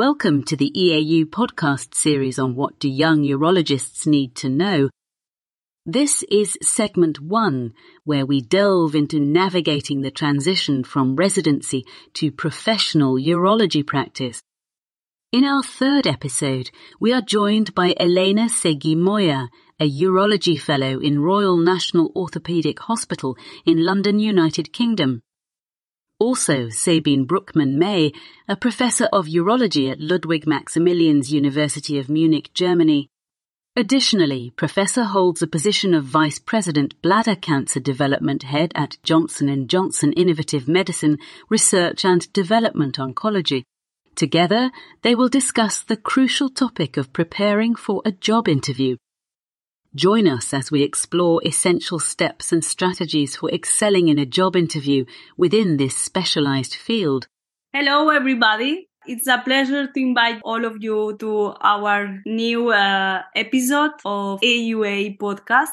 Welcome to the EAU podcast series on what do young urologists need to know. This is segment one, where we delve into navigating the transition from residency to professional urology practice. In our third episode, we are joined by Elena Seguí-Moya, a urology fellow in Royal National Orthopaedic Hospital in London, United Kingdom. Also, Sabine Brookman-May, a professor of urology at Ludwig Maximilians University of Munich, Germany. Additionally, Professor holds a position of Vice President Bladder Cancer Development Head at Johnson & Johnson Innovative Medicine Research and Development Oncology. Together, they will discuss the crucial topic of preparing for a job interview Join us as we explore essential steps and strategies for excelling in a job interview within this specialized field. Hello, everybody. It's a pleasure to invite all of you to our new uh, episode of AUA podcast.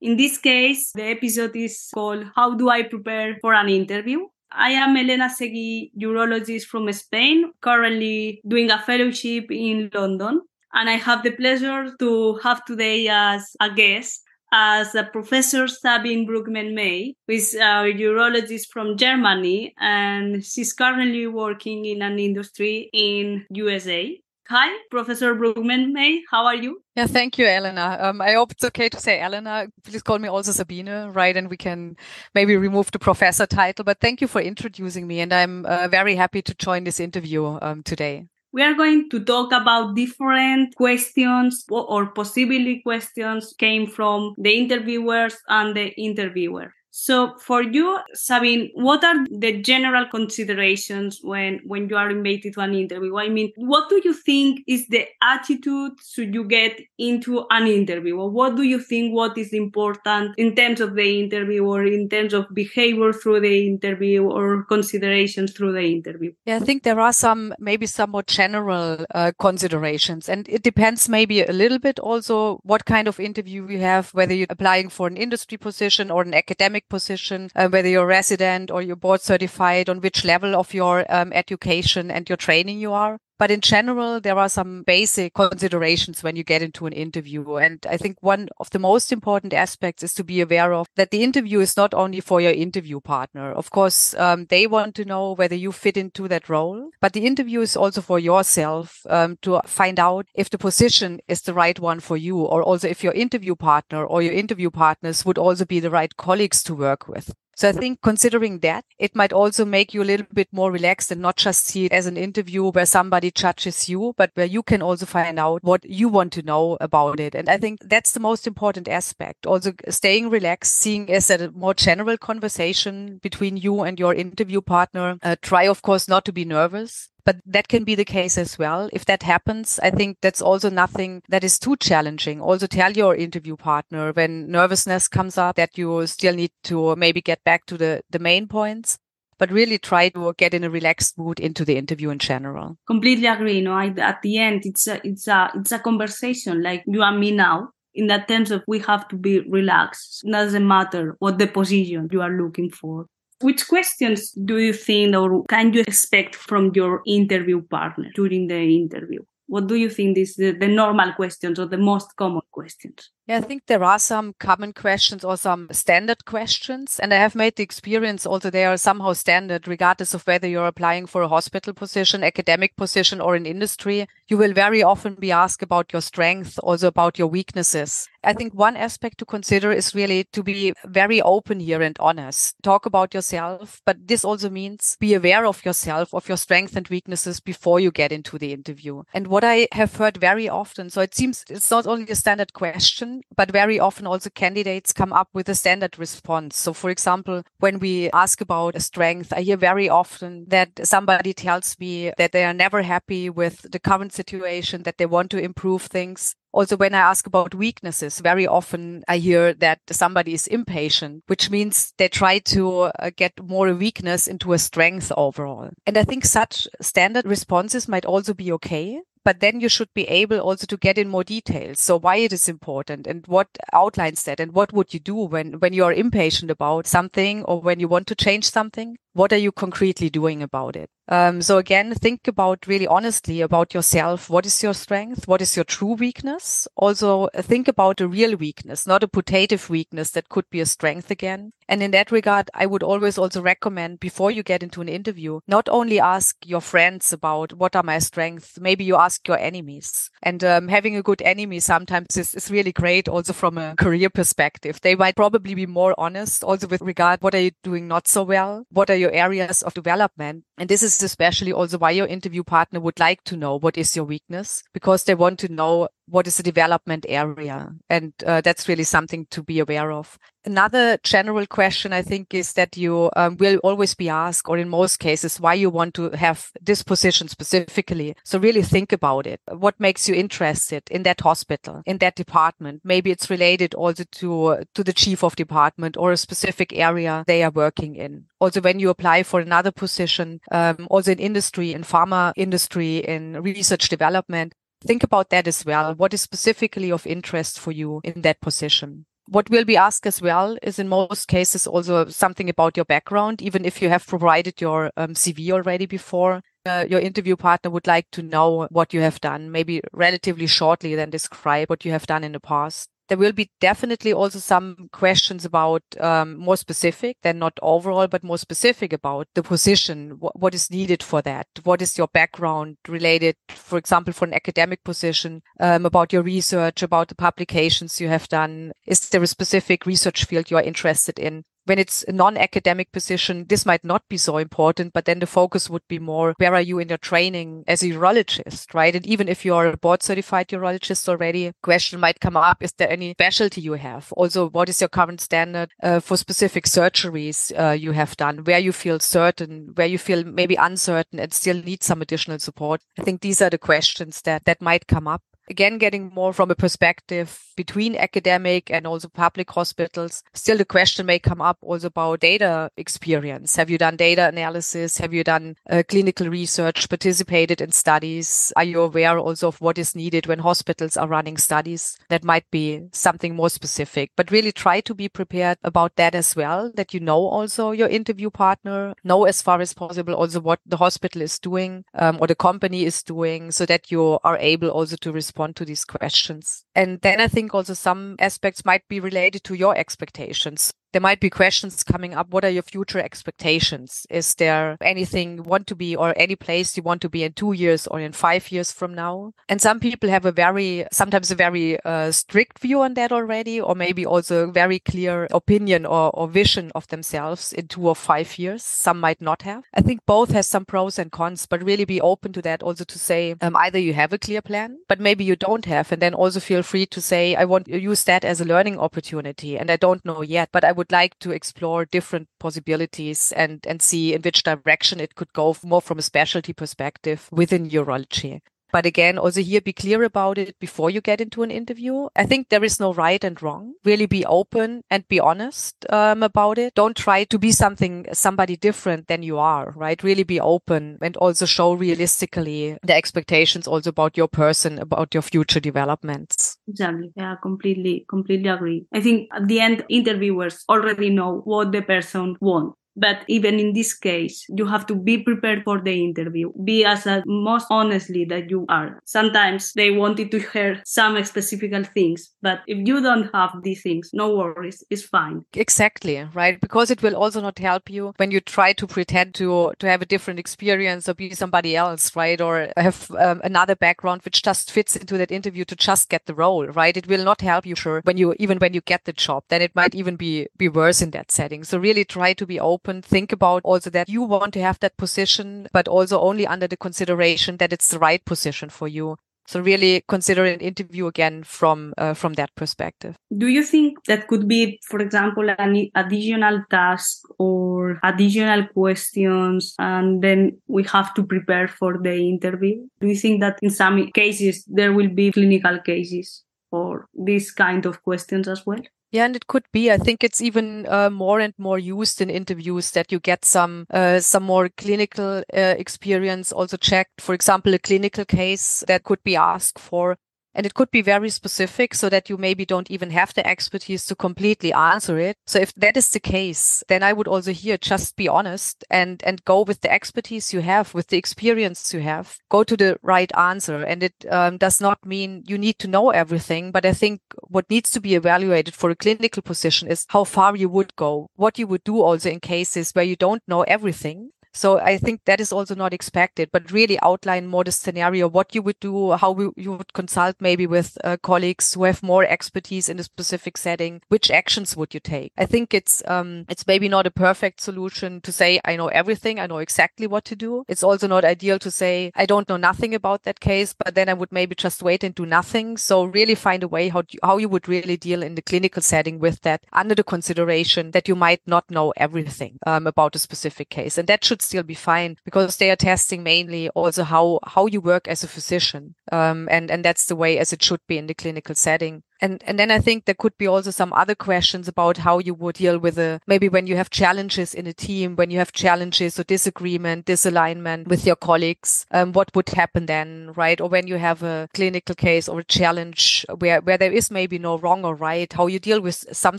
In this case, the episode is called How Do I Prepare for an Interview? I am Elena Seguí, urologist from Spain, currently doing a fellowship in London. And I have the pleasure to have today as a guest as a Professor Sabine Brookman-May, who is a urologist from Germany, and she's currently working in an industry in USA. Hi, Professor Brookman-May. How are you? Yeah, thank you, Elena. Um, I hope it's okay to say Elena. Please call me also Sabine, right? And we can maybe remove the professor title. But thank you for introducing me, and I'm uh, very happy to join this interview um, today we are going to talk about different questions or possibly questions came from the interviewers and the interviewer. So for you, Sabine, what are the general considerations when, when you are invited to an interview? I mean, what do you think is the attitude should you get into an interview? Or what do you think what is important in terms of the interview or in terms of behavior through the interview or considerations through the interview? Yeah, I think there are some maybe somewhat general uh, considerations and it depends maybe a little bit also what kind of interview you have, whether you're applying for an industry position or an academic position, uh, whether you're resident or you're board certified, on which level of your um, education and your training you are. But in general, there are some basic considerations when you get into an interview. And I think one of the most important aspects is to be aware of that the interview is not only for your interview partner. Of course, um, they want to know whether you fit into that role, but the interview is also for yourself um, to find out if the position is the right one for you, or also if your interview partner or your interview partners would also be the right colleagues to work with. So I think considering that, it might also make you a little bit more relaxed and not just see it as an interview where somebody judges you, but where you can also find out what you want to know about it. And I think that's the most important aspect. Also staying relaxed, seeing as a more general conversation between you and your interview partner. Uh, try, of course, not to be nervous but that can be the case as well. If that happens, I think that's also nothing that is too challenging. Also tell your interview partner when nervousness comes up that you still need to maybe get back to the, the main points but really try to get in a relaxed mood into the interview in general. Completely agree. No, I, at the end, it's a, it's a, it's a conversation like you and me now. In that terms of we have to be relaxed. It doesn't matter what the position you are looking for. Which questions do you think or can you expect from your interview partner during the interview? What do you think is the, the normal questions or the most common questions? Yeah, I think there are some common questions or some standard questions. And I have made the experience also they are somehow standard, regardless of whether you're applying for a hospital position, academic position, or an industry. You will very often be asked about your strength, also about your weaknesses. I think one aspect to consider is really to be very open here and honest. Talk about yourself, but this also means be aware of yourself, of your strengths and weaknesses before you get into the interview. And what I have heard very often, so it seems it's not only a standard question, but very often also candidates come up with a standard response. So, for example, when we ask about a strength, I hear very often that somebody tells me that they are never happy with the current situation, that they want to improve things. Also, when I ask about weaknesses, very often I hear that somebody is impatient, which means they try to uh, get more weakness into a strength overall. And I think such standard responses might also be okay but then you should be able also to get in more details. So why it is important and what outlines that and what would you do when, when you are impatient about something or when you want to change something? What are you concretely doing about it? Um, so again, think about really honestly about yourself. What is your strength? What is your true weakness? Also think about a real weakness, not a putative weakness that could be a strength again. And in that regard, I would always also recommend before you get into an interview, not only ask your friends about what are my strengths, maybe you ask your enemies. And um, having a good enemy sometimes is, is really great also from a career perspective. They might probably be more honest also with regard what are you doing not so well? What are your areas of development? And this is especially also why your interview partner would like to know what is your weakness because they want to know what is the development area. And uh, that's really something to be aware of. Another general question, I think, is that you um, will always be asked, or in most cases, why you want to have this position specifically. So really think about it. What makes you interested in that hospital, in that department? Maybe it's related also to, to the chief of department or a specific area they are working in. Also, when you apply for another position, um, also in industry, in pharma industry, in research development, think about that as well. What is specifically of interest for you in that position? What will be asked as well is in most cases also something about your background, even if you have provided your um, CV already before. Uh, your interview partner would like to know what you have done, maybe relatively shortly, then describe what you have done in the past there will be definitely also some questions about um, more specific than not overall, but more specific about the position. What, what is needed for that? What is your background related, for example, for an academic position, um, about your research, about the publications you have done? Is there a specific research field you are interested in? When it's a non-academic position, this might not be so important, but then the focus would be more, where are you in your training as a urologist, right? And even if you're a board certified urologist already, question might come up. Is there any specialty you have? Also, what is your current standard uh, for specific surgeries uh, you have done, where you feel certain, where you feel maybe uncertain and still need some additional support? I think these are the questions that, that might come up again getting more from a perspective between academic and also public hospitals still the question may come up also about data experience. Have you done data analysis? Have you done uh, clinical research participated in studies? Are you aware also of what is needed when hospitals are running studies? That might be something more specific but really try to be prepared about that as well that you know also your interview partner know as far as possible also what the hospital is doing um, or the company is doing so that you are able also to respond respond to these questions. And then I think also some aspects might be related to your expectations there might be questions coming up. What are your future expectations? Is there anything you want to be or any place you want to be in two years or in five years from now? And some people have a very, sometimes a very uh, strict view on that already, or maybe also a very clear opinion or, or vision of themselves in two or five years. Some might not have. I think both has some pros and cons, but really be open to that also to say um, either you have a clear plan, but maybe you don't have. And then also feel free to say, I want to use that as a learning opportunity. And I don't know yet, but I would like to explore different possibilities and, and see in which direction it could go more from a specialty perspective within urology. But again, also here, be clear about it before you get into an interview. I think there is no right and wrong. Really be open and be honest um, about it. Don't try to be something, somebody different than you are, right? Really be open and also show realistically the expectations also about your person, about your future developments. Exactly. Yeah, completely, completely agree. I think at the end, interviewers already know what the person wants but even in this case, you have to be prepared for the interview. Be as most honestly that you are. Sometimes they wanted to hear some specific things, but if you don't have these things, no worries, it's fine. Exactly, right? Because it will also not help you when you try to pretend to to have a different experience or be somebody else, right? Or have um, another background which just fits into that interview to just get the role, right? It will not help you sure when you even when you get the job. Then it might even be be worse in that setting. So really try to be open open. Think about also that you want to have that position, but also only under the consideration that it's the right position for you. So really consider an interview again from uh, from that perspective. Do you think that could be, for example, an additional task or additional questions, and then we have to prepare for the interview? Do you think that in some cases there will be clinical cases for this kind of questions as well? Yeah, and it could be. I think it's even uh, more and more used in interviews that you get some uh, some more clinical uh, experience also checked. For example, a clinical case that could be asked for And it could be very specific so that you maybe don't even have the expertise to completely answer it. So if that is the case, then I would also here just be honest and, and go with the expertise you have, with the experience you have, go to the right answer. And it um, does not mean you need to know everything, but I think what needs to be evaluated for a clinical position is how far you would go, what you would do also in cases where you don't know everything so I think that is also not expected, but really outline more the scenario, what you would do, how we, you would consult maybe with uh, colleagues who have more expertise in a specific setting. Which actions would you take? I think it's, um, it's maybe not a perfect solution to say, I know everything. I know exactly what to do. It's also not ideal to say, I don't know nothing about that case, but then I would maybe just wait and do nothing. So really find a way how, you, how you would really deal in the clinical setting with that under the consideration that you might not know everything um, about a specific case. And that should still be fine because they are testing mainly also how how you work as a physician. Um, and and that's the way as it should be in the clinical setting and, and then I think there could be also some other questions about how you would deal with a, maybe when you have challenges in a team, when you have challenges or disagreement, disalignment with your colleagues, um, what would happen then, right? Or when you have a clinical case or a challenge where, where there is maybe no wrong or right, how you deal with some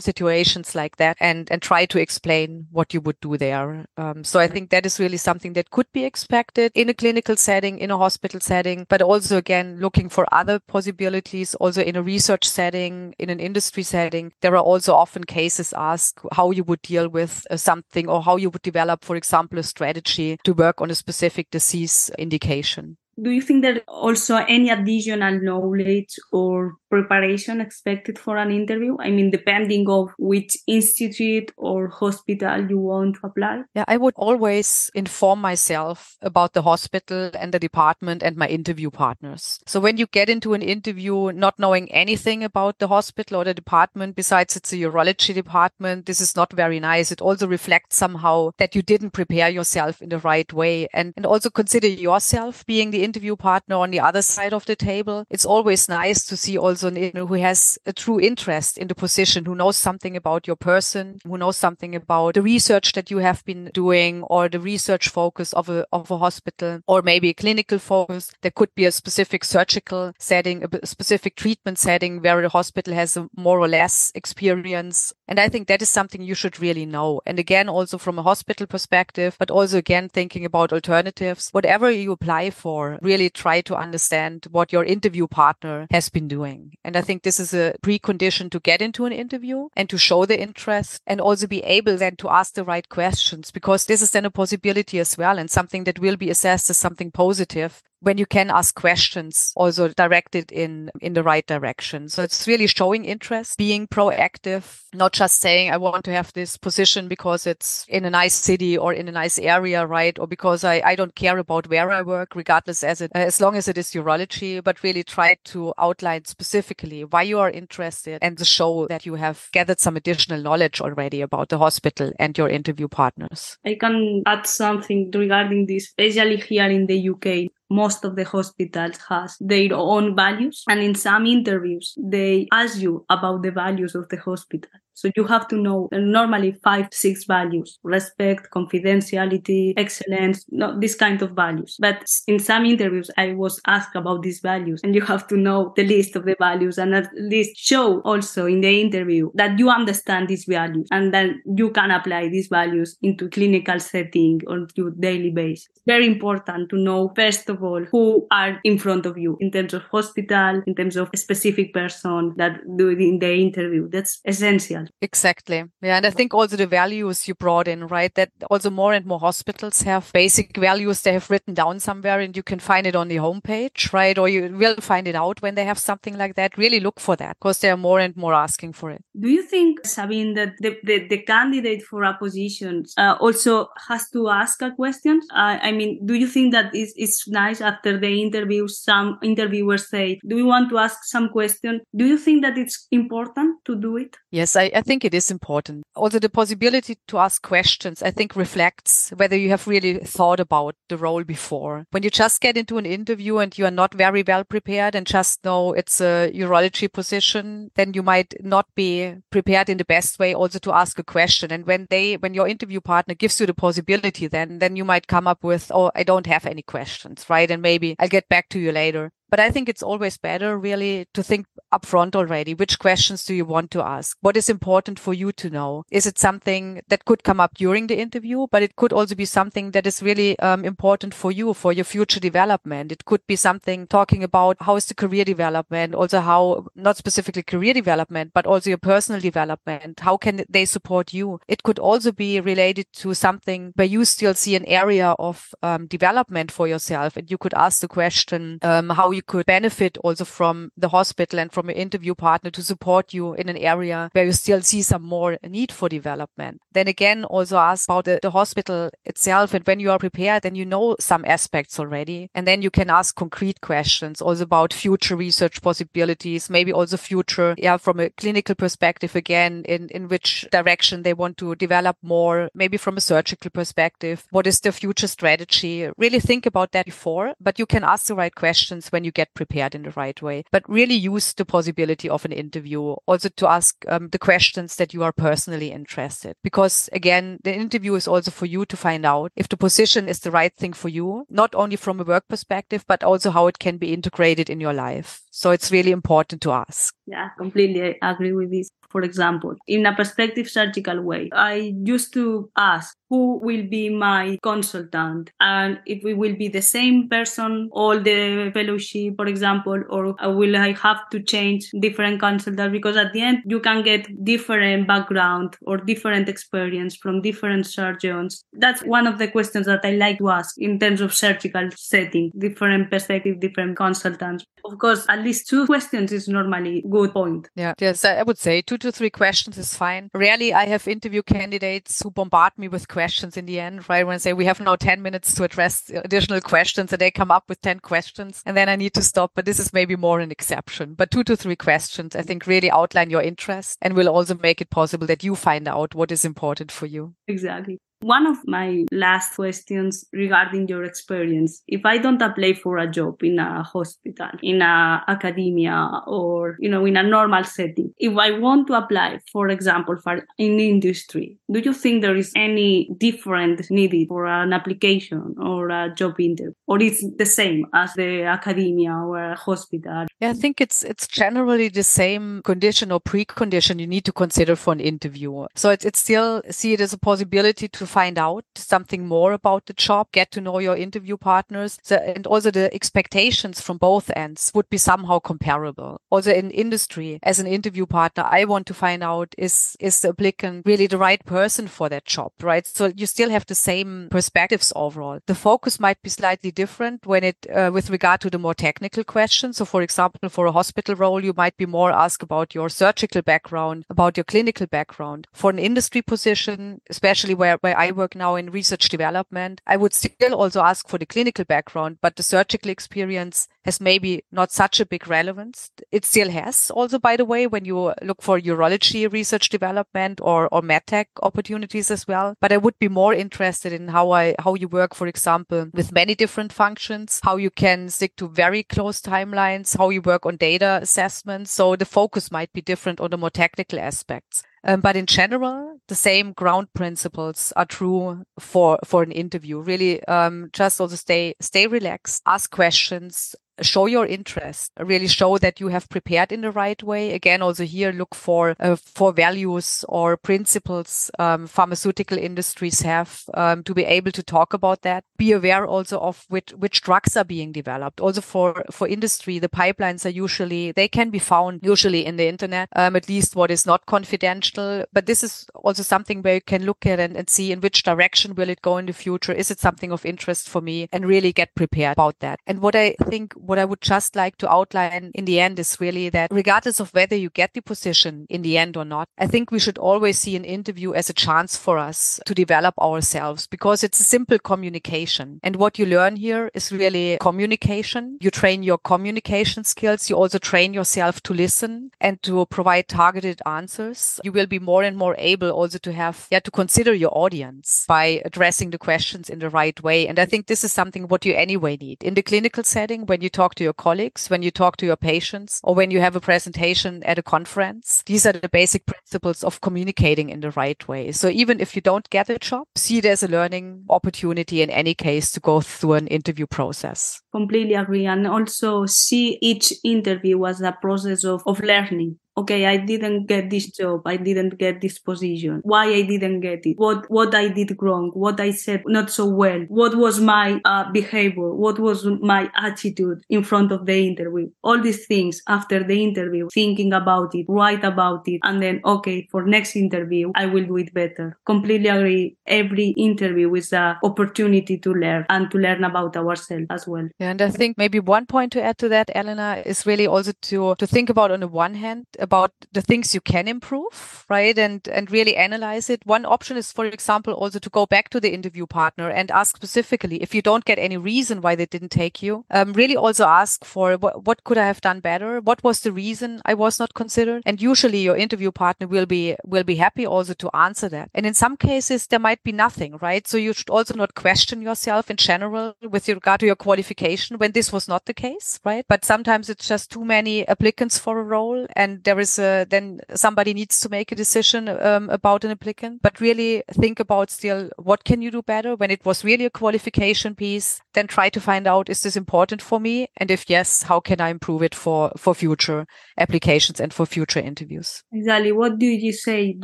situations like that and, and try to explain what you would do there. Um, so I think that is really something that could be expected in a clinical setting, in a hospital setting, but also again, looking for other possibilities, also in a research setting setting, in an industry setting, there are also often cases asked how you would deal with uh, something or how you would develop, for example, a strategy to work on a specific disease indication. Do you think there also any additional knowledge or preparation expected for an interview? I mean, depending of which institute or hospital you want to apply? Yeah, I would always inform myself about the hospital and the department and my interview partners. So when you get into an interview not knowing anything about the hospital or the department, besides it's a urology department, this is not very nice. It also reflects somehow that you didn't prepare yourself in the right way and, and also consider yourself being the interview partner on the other side of the table. It's always nice to see also person who has a true interest in the position, who knows something about your person, who knows something about the research that you have been doing or the research focus of a, of a hospital or maybe a clinical focus. There could be a specific surgical setting, a specific treatment setting where the hospital has a more or less experience. And I think that is something you should really know. And again, also from a hospital perspective, but also again, thinking about alternatives, whatever you apply for, really try to understand what your interview partner has been doing. And I think this is a precondition to get into an interview and to show the interest and also be able then to ask the right questions because this is then a possibility as well and something that will be assessed as something positive when you can ask questions also directed in in the right direction. So it's really showing interest being proactive not just saying i want to have this position because it's in a nice city or in a nice area right? Or because i, I don't care about where i work regardless as it as long as it is urology but really try to outline specifically why you are interested and to show that you have gathered some additional knowledge already about the hospital and your interview partners. I can add something regarding this especially here in the uk most of the hospitals has their own values. And in some interviews they ask you about the values of the hospital so you have to know normally five, six values, respect, confidentiality, excellence, not this kind of values. But in some interviews, I was asked about these values and you have to know the list of the values and at least show also in the interview that you understand these values and then you can apply these values into clinical setting on your daily basis. Very important to know, first of all, who are in front of you in terms of hospital, in terms of a specific person that do in the interview. That's essential. Exactly. Yeah. And I think also the values you brought in, right? That also more and more hospitals have basic values they have written down somewhere and you can find it on the homepage, right? Or you will find it out when they have something like that. Really look for that because they are more and more asking for it. Do you think, Sabine, that the, the, the candidate for a position uh, also has to ask a question? Uh, I mean, do you think that it's, it's nice after the interview, some interviewers say, do you want to ask some question? Do you think that it's important to do it? Yes, I, I think it is important. Also, the possibility to ask questions, I think, reflects whether you have really thought about the role before. When you just get into an interview and you are not very well prepared and just know it's a urology position, then you might not be prepared in the best way also to ask a question. And when they, when your interview partner gives you the possibility, then, then you might come up with, oh, I don't have any questions, right? And maybe I'll get back to you later. But I think it's always better really to think upfront already. Which questions do you want to ask? What is important for you to know? Is it something that could come up during the interview, but it could also be something that is really um, important for you, for your future development. It could be something talking about how is the career development, also how, not specifically career development, but also your personal development. How can they support you? It could also be related to something where you still see an area of um, development for yourself. And you could ask the question, um, how could benefit also from the hospital and from your interview partner to support you in an area where you still see some more need for development. Then again, also ask about the, the hospital itself. And when you are prepared and you know some aspects already, and then you can ask concrete questions also about future research possibilities, maybe also future, yeah, from a clinical perspective again, in, in which direction they want to develop more, maybe from a surgical perspective. What is the future strategy? Really think about that before, but you can ask the right questions when you get prepared in the right way, but really use the possibility of an interview also to ask um, the questions that you are personally interested. Because again, the interview is also for you to find out if the position is the right thing for you, not only from a work perspective, but also how it can be integrated in your life. So it's really important to ask. Yeah, completely agree with this for example, in a perspective surgical way. I used to ask who will be my consultant and if we will be the same person all the fellowship for example or uh, will i have to change different consultants because at the end you can get different background or different experience from different surgeons. That's one of the questions that i like to ask in terms of surgical setting different perspective different consultants. Of course at least two questions is normally good point. Yeah. Yes i would say two to three questions is fine. Rarely i have interview candidates who bombard me with questions in the end, right? When I say we have now 10 minutes to address additional questions and they come up with 10 questions and then I need to stop. But this is maybe more an exception. But two to three questions, I think really outline your interest and will also make it possible that you find out what is important for you. Exactly. One of my last questions regarding your experience. If I don't apply for a job in a hospital, in a academia or, you know, in a normal setting, if I want to apply, for example, for in industry, do you think there is any different needed for an application or a job interview? Or it's the same as the academia or hospital? Yeah, I think it's it's generally the same condition or precondition you need to consider for an interview. So it's, it's still see it as a possibility to find out something more about the job, get to know your interview partners, and also the expectations from both ends would be somehow comparable. Also in industry, as an interview partner, I want to find out is is the applicant really the right person for that job, right? So you still have the same perspectives overall. The focus might be slightly different when it uh, with regard to the more technical questions. So for example, for a hospital role, you might be more asked about your surgical background, about your clinical background. For an industry position, especially where, where I work now in research development, I would still also ask for the clinical background, but the surgical experience has maybe not such a big relevance. It still has also, by the way, when you look for urology research development or, or medtech opportunities as well. But I would be more interested in how I, how you work, for example, with many different functions, how you can stick to very close timelines, how you work on data assessments. So the focus might be different on the more technical aspects. Um, but in general, the same ground principles are true for for an interview. Really, um, just also stay stay relaxed, ask questions, show your interest, really show that you have prepared in the right way. Again, also here look for uh, for values or principles um, pharmaceutical industries have um, to be able to talk about that. Be aware also of which which drugs are being developed. Also for for industry, the pipelines are usually they can be found usually in the internet, um, at least what is not confidential. But this is also something where you can look at and, and see in which direction will it go in the future. Is it something of interest for me? And really get prepared about that. And what I think what I would just like to outline in the end is really that regardless of whether you get the position in the end or not, I think we should always see an interview as a chance for us to develop ourselves because it's a simple communication. And what you learn here is really communication. You train your communication skills. You also train yourself to listen and to provide targeted answers. You will be more and more able also to have, yeah, to consider your audience by addressing the questions in the right way. And I think this is something what you anyway need in the clinical setting when you talk to your colleagues, when you talk to your patients, or when you have a presentation at a conference. These are the basic principles of communicating in the right way. So even if you don't get a job, see it as a learning opportunity in any case to go through an interview process. Completely agree. And also see each interview as a process of, of learning okay i didn't get this job. I didn't get this position. Why i didn't get it? What what i did wrong? What i said not so well? What was my uh, behavior? What was my attitude in front of the interview? All these things after the interview thinking about it write about it and then okay for next interview i will do it better. Completely agree. Every interview is an opportunity to learn and to learn about ourselves as well. Yeah, and i think maybe one point to add to that elena is really also to to think about on the one hand about the things you can improve, right? And and really analyze it. One option is, for example, also to go back to the interview partner and ask specifically if you don't get any reason why they didn't take you. Um, really also ask for what, what could I have done better? What was the reason I was not considered? And usually your interview partner will be will be happy also to answer that. And in some cases there might be nothing, right? So you should also not question yourself in general with regard to your qualification when this was not the case, right? But sometimes it's just too many applicants for a role and there is a, then somebody needs to make a decision um, about an applicant, but really think about still what can you do better when it was really a qualification piece, then try to find out, is this important for me? And if yes, how can I improve it for, for future applications and for future interviews? Exactly. What do you say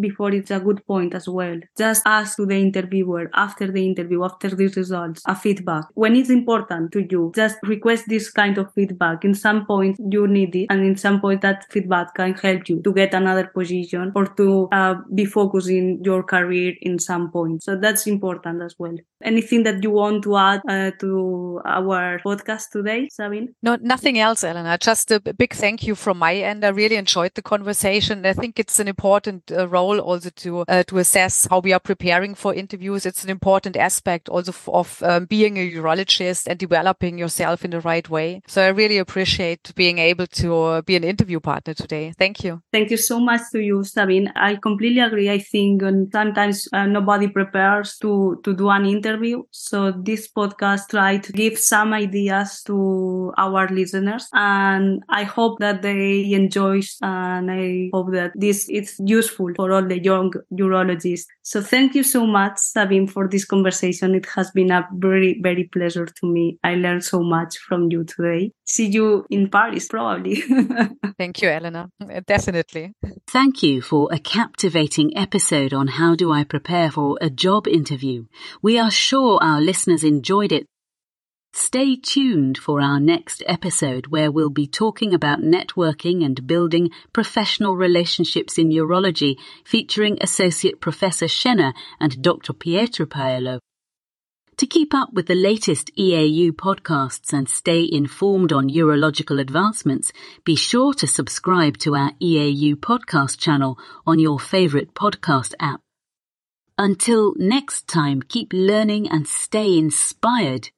before it's a good point as well? Just ask to the interviewer after the interview, after the results, a feedback. When it's important to you, just request this kind of feedback. In some point you need it and in some point that feedback can help you to get another position or to uh, be focusing your career in some point. So that's important as well. Anything that you want to add uh, to our podcast today, Sabine? No, nothing else, Elena. Just a big thank you from my end. I really enjoyed the conversation. I think it's an important uh, role also to uh, to assess how we are preparing for interviews. It's an important aspect also of um, being a urologist and developing yourself in the right way. So I really appreciate being able to uh, be an interview partner today. Thank you. Thank you so much to you, Sabine. I completely agree. I think um, sometimes uh, nobody prepares to, to do an interview. So this podcast tried to give some ideas to our listeners and I hope that they enjoy and I hope that this is useful for all the young urologists. So thank you so much, Sabine, for this conversation. It has been a very, very pleasure to me. I learned so much from you today. See you in Paris, probably. Thank you, Elena. Definitely. Thank you for a captivating episode on how do I prepare for a job interview. We are sure our listeners enjoyed it. Stay tuned for our next episode where we'll be talking about networking and building professional relationships in urology featuring Associate Professor Schenner and Dr. Pietro Paolo. To keep up with the latest EAU podcasts and stay informed on urological advancements, be sure to subscribe to our EAU podcast channel on your favorite podcast app. Until next time, keep learning and stay inspired.